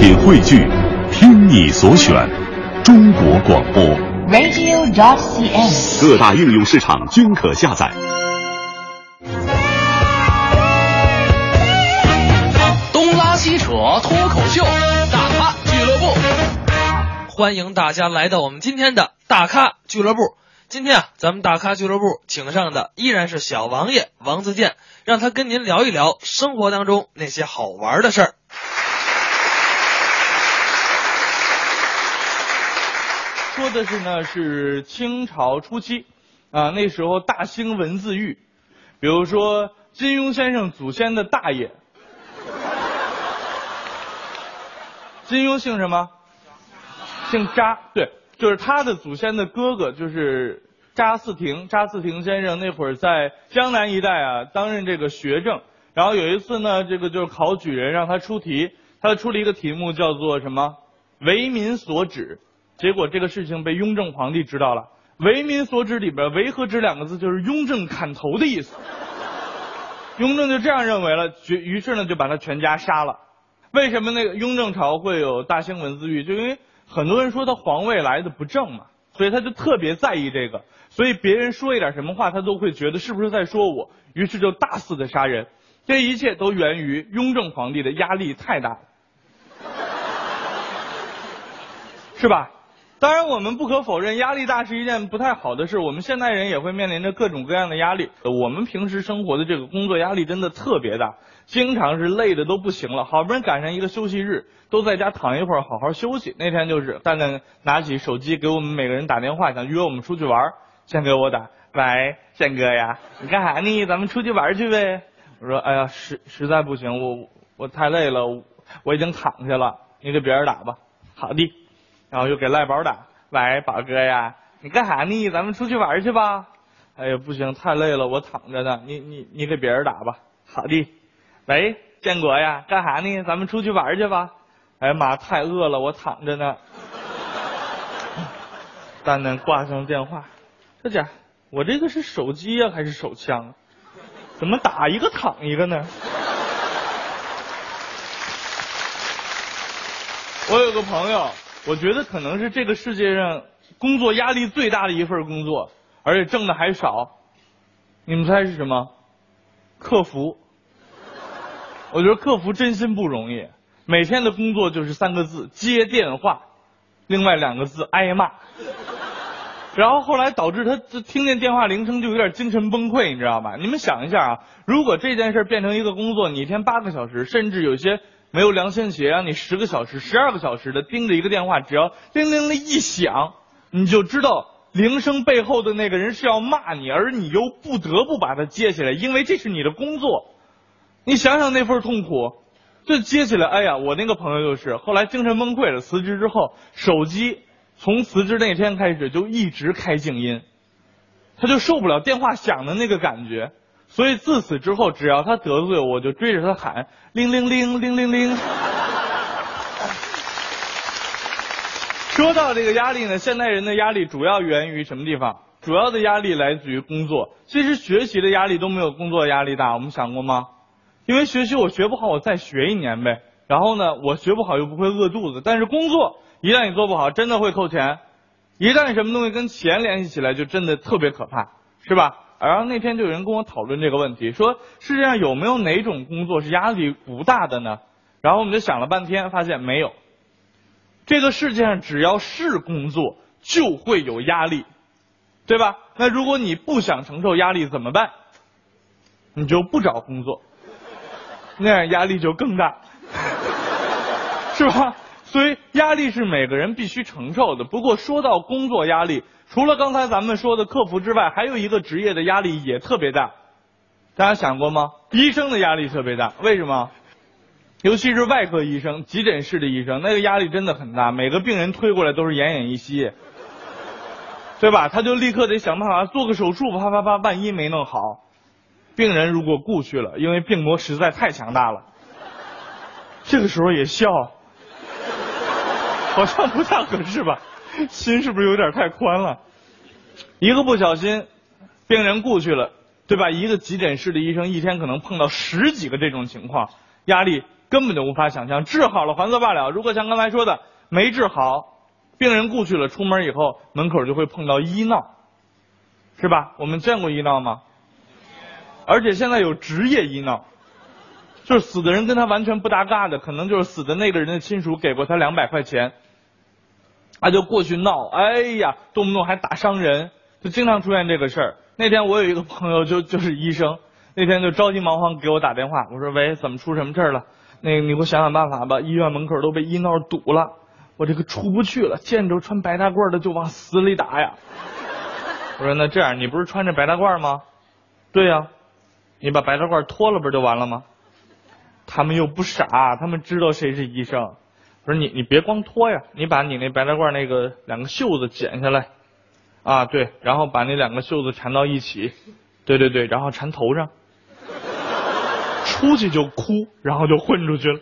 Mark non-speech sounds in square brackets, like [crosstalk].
品汇聚，听你所选，中国广播。radio.dot.cn，。各大应用市场均可下载。东拉西扯脱口秀，大咖俱乐部。欢迎大家来到我们今天的大咖俱乐部。今天啊，咱们大咖俱乐部请上的依然是小王爷王自健，让他跟您聊一聊生活当中那些好玩的事儿。说的是呢，是清朝初期，啊，那时候大兴文字狱，比如说金庸先生祖先的大爷，金庸姓什么？姓查，对，就是他的祖先的哥哥，就是查嗣庭。查嗣庭先生那会儿在江南一带啊，担任这个学政。然后有一次呢，这个就是考举人让他出题，他出了一个题目叫做什么“为民所指”。结果这个事情被雍正皇帝知道了，“为民所指”里边“为”和“指”两个字就是雍正砍头的意思。雍正就这样认为了，于是呢就把他全家杀了。为什么那个雍正朝会有大兴文字狱？就因为很多人说他皇位来的不正嘛，所以他就特别在意这个，所以别人说一点什么话，他都会觉得是不是在说我，于是就大肆的杀人。这一切都源于雍正皇帝的压力太大了，是吧？当然，我们不可否认，压力大是一件不太好的事。我们现代人也会面临着各种各样的压力。我们平时生活的这个工作压力真的特别大，经常是累的都不行了。好不容易赶上一个休息日，都在家躺一会儿，好好休息。那天就是蛋蛋拿起手机给我们每个人打电话，想约我们出去玩。先给我打，喂，健哥呀，你干啥呢？咱们出去玩去呗。我 [laughs] 说，哎呀，实实在不行，我我太累了，我已经躺下了，你给别人打吧。好的。然后又给赖宝打，喂，宝哥呀，你干啥呢？咱们出去玩去吧。哎呀，不行，太累了，我躺着呢。你你你给别人打吧。好的。喂，建国呀，干啥呢？咱们出去玩去吧。哎呀妈，太饿了，我躺着呢。[laughs] 蛋蛋挂上电话，这家我这个是手机呀、啊、还是手枪？怎么打一个躺一个呢？我有个朋友。我觉得可能是这个世界上工作压力最大的一份工作，而且挣的还少。你们猜是什么？客服。我觉得客服真心不容易，每天的工作就是三个字：接电话，另外两个字挨骂。然后后来导致他听见电话铃声就有点精神崩溃，你知道吧？你们想一下啊，如果这件事变成一个工作，你一天八个小时，甚至有些。没有良心企业让你十个小时、十二个小时的盯着一个电话，只要叮铃铃一响，你就知道铃声背后的那个人是要骂你，而你又不得不把它接起来，因为这是你的工作。你想想那份痛苦，这接起来，哎呀，我那个朋友就是后来精神崩溃了，辞职之后，手机从辞职那天开始就一直开静音，他就受不了电话响的那个感觉。所以自此之后，只要他得罪我，我就追着他喊“铃铃铃铃铃铃”。说到这个压力呢，现代人的压力主要源于什么地方？主要的压力来自于工作。其实学习的压力都没有工作压力大，我们想过吗？因为学习我学不好，我再学一年呗。然后呢，我学不好又不会饿肚子。但是工作一旦你做不好，真的会扣钱。一旦什么东西跟钱联系起来，就真的特别可怕，是吧？然后那天就有人跟我讨论这个问题，说世界上有没有哪种工作是压力不大的呢？然后我们就想了半天，发现没有。这个世界上只要是工作，就会有压力，对吧？那如果你不想承受压力怎么办？你就不找工作，那样压力就更大，[laughs] 是吧？所以压力是每个人必须承受的。不过说到工作压力，除了刚才咱们说的客服之外，还有一个职业的压力也特别大，大家想过吗？医生的压力特别大，为什么？尤其是外科医生、急诊室的医生，那个压力真的很大，每个病人推过来都是奄奄一息，对吧？他就立刻得想办法做个手术，啪啪啪，万一没弄好，病人如果故去了，因为病魔实在太强大了，这个时候也笑，好像不太合适吧？[laughs] 心是不是有点太宽了？一个不小心，病人故去了，对吧？一个急诊室的医生一天可能碰到十几个这种情况，压力根本就无法想象。治好了还则罢了，如果像刚才说的没治好，病人故去了，出门以后门口就会碰到医闹，是吧？我们见过医闹吗？而且现在有职业医闹，就是死的人跟他完全不搭嘎的，可能就是死的那个人的亲属给过他两百块钱，他就过去闹，哎呀，动不动还打伤人，就经常出现这个事儿。那天我有一个朋友就就是医生，那天就着急忙慌给我打电话，我说喂，怎么出什么事儿了？那个你给我想想办法吧，医院门口都被医闹堵了，我这个出不去了，见着穿白大褂的就往死里打呀。我说那这样，你不是穿着白大褂吗？对呀、你把白大褂脱了不就完了吗？他们又不傻，他们知道谁是医生。不是你你别光脱呀，你把你那白大褂那个两个袖子剪下来，啊对，然后把那两个袖子缠到一起，对对对，然后缠头上，[laughs] 出去就哭，然后就混出去了。